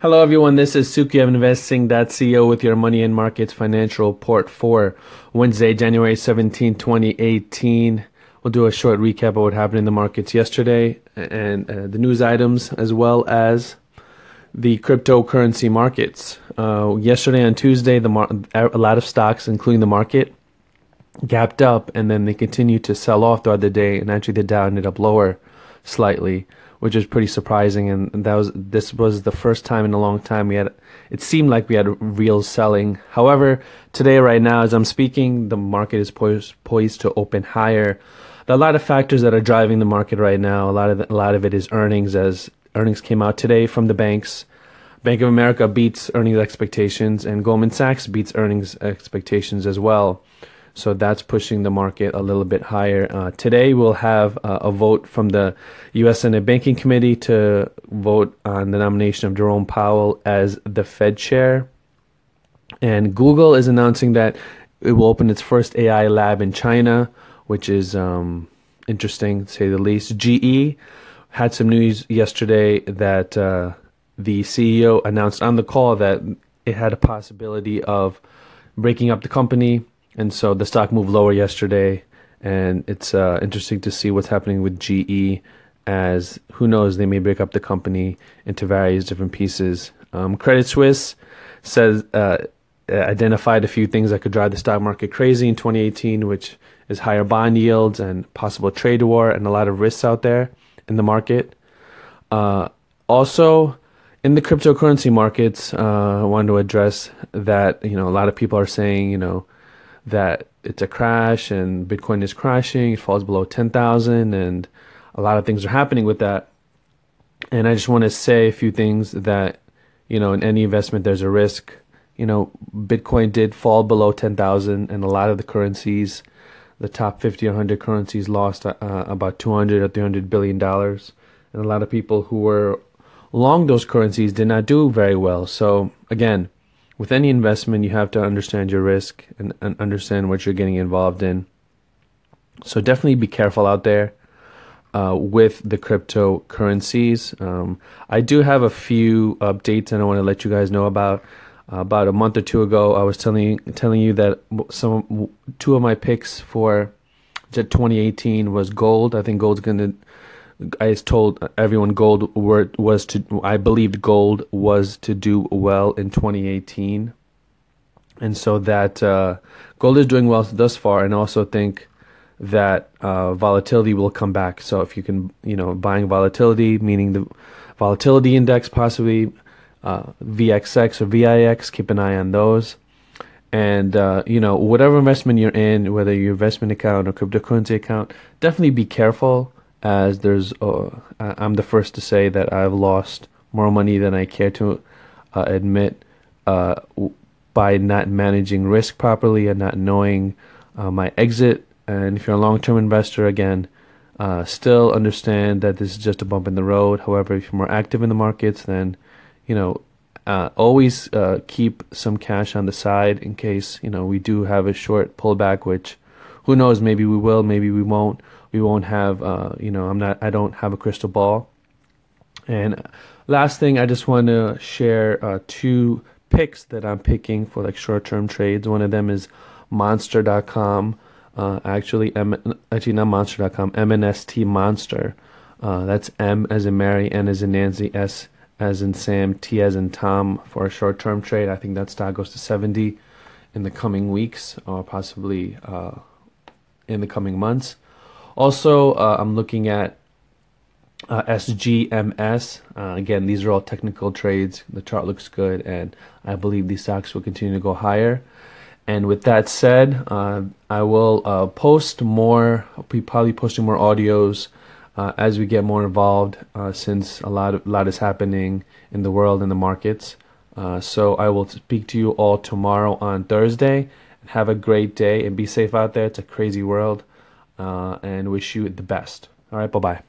Hello, everyone. This is Suki of Investing.co with your Money and Markets financial report for Wednesday, January 17, 2018. We'll do a short recap of what happened in the markets yesterday and uh, the news items, as well as the cryptocurrency markets. Uh, yesterday on Tuesday, the mar- a lot of stocks, including the market, gapped up and then they continued to sell off throughout the day, and actually the Dow ended up lower slightly which was pretty surprising. And, that was this was the first time in a long time we had. It seemed like we had real selling. However, today, right now, as I'm speaking, the market is poised, poised to open higher. There are a lot of factors that are driving the market right now. A lot of a lot of it is earnings, as earnings came out today from the banks. Bank of America beats earnings expectations, and Goldman Sachs beats earnings expectations as well. So that's pushing the market a little bit higher. Uh, today we'll have uh, a vote from the U.S. Senate Banking Committee to vote on the nomination of Jerome Powell as the Fed chair. And Google is announcing that it will open its first AI lab in China, which is um, interesting to say the least. GE had some news yesterday that uh, the CEO announced on the call that it had a possibility of breaking up the company and so the stock moved lower yesterday, and it's uh, interesting to see what's happening with GE. As who knows, they may break up the company into various different pieces. Um, Credit Suisse says uh, identified a few things that could drive the stock market crazy in 2018, which is higher bond yields and possible trade war and a lot of risks out there in the market. Uh, also, in the cryptocurrency markets, uh, I wanted to address that you know a lot of people are saying you know that it's a crash and Bitcoin is crashing, it falls below 10,000, and a lot of things are happening with that. And I just want to say a few things that, you know, in any investment, there's a risk. You know, Bitcoin did fall below 10,000, and a lot of the currencies, the top 50 or 100 currencies, lost uh, about 200 or 300 billion dollars. And a lot of people who were long those currencies did not do very well. So, again, with any investment, you have to understand your risk and, and understand what you're getting involved in. So definitely be careful out there uh, with the cryptocurrencies. Um, I do have a few updates, and I want to let you guys know about. Uh, about a month or two ago, I was telling telling you that some two of my picks for 2018 was gold. I think gold's going to I told everyone gold were, was to I believed gold was to do well in 2018, and so that uh, gold is doing well thus far, and also think that uh, volatility will come back. So if you can, you know, buying volatility, meaning the volatility index, possibly uh, VXX or VIX, keep an eye on those. And uh, you know, whatever investment you're in, whether your investment account or cryptocurrency account, definitely be careful as there's uh, I'm the first to say that I've lost more money than I care to uh, admit uh, by not managing risk properly and not knowing uh, my exit. And if you're a long-term investor, again, uh, still understand that this is just a bump in the road. However, if you're more active in the markets, then you know uh, always keep some cash on the side in case you know we do have a short pullback, which who knows, maybe we will, maybe we won't we won't have uh, you know i'm not i don't have a crystal ball. And last thing i just want to share uh, two picks that i'm picking for like short-term trades. One of them is monster.com uh, actually M- actually not monster.com mnst monster. Uh, that's m as in mary n as in nancy s as in sam t as in tom for a short-term trade. I think that stock goes to 70 in the coming weeks or possibly uh, in the coming months also, uh, I'm looking at uh, SGMS. Uh, again, these are all technical trades. The chart looks good, and I believe these stocks will continue to go higher. And with that said, uh, I will uh, post more. I'll be probably posting more audios uh, as we get more involved, since a lot of a lot is happening in the world and the markets. so I will speak to you all tomorrow on Thursday. Have a great day and be safe out there. It's a crazy world uh, and wish you the best. All right, bye bye.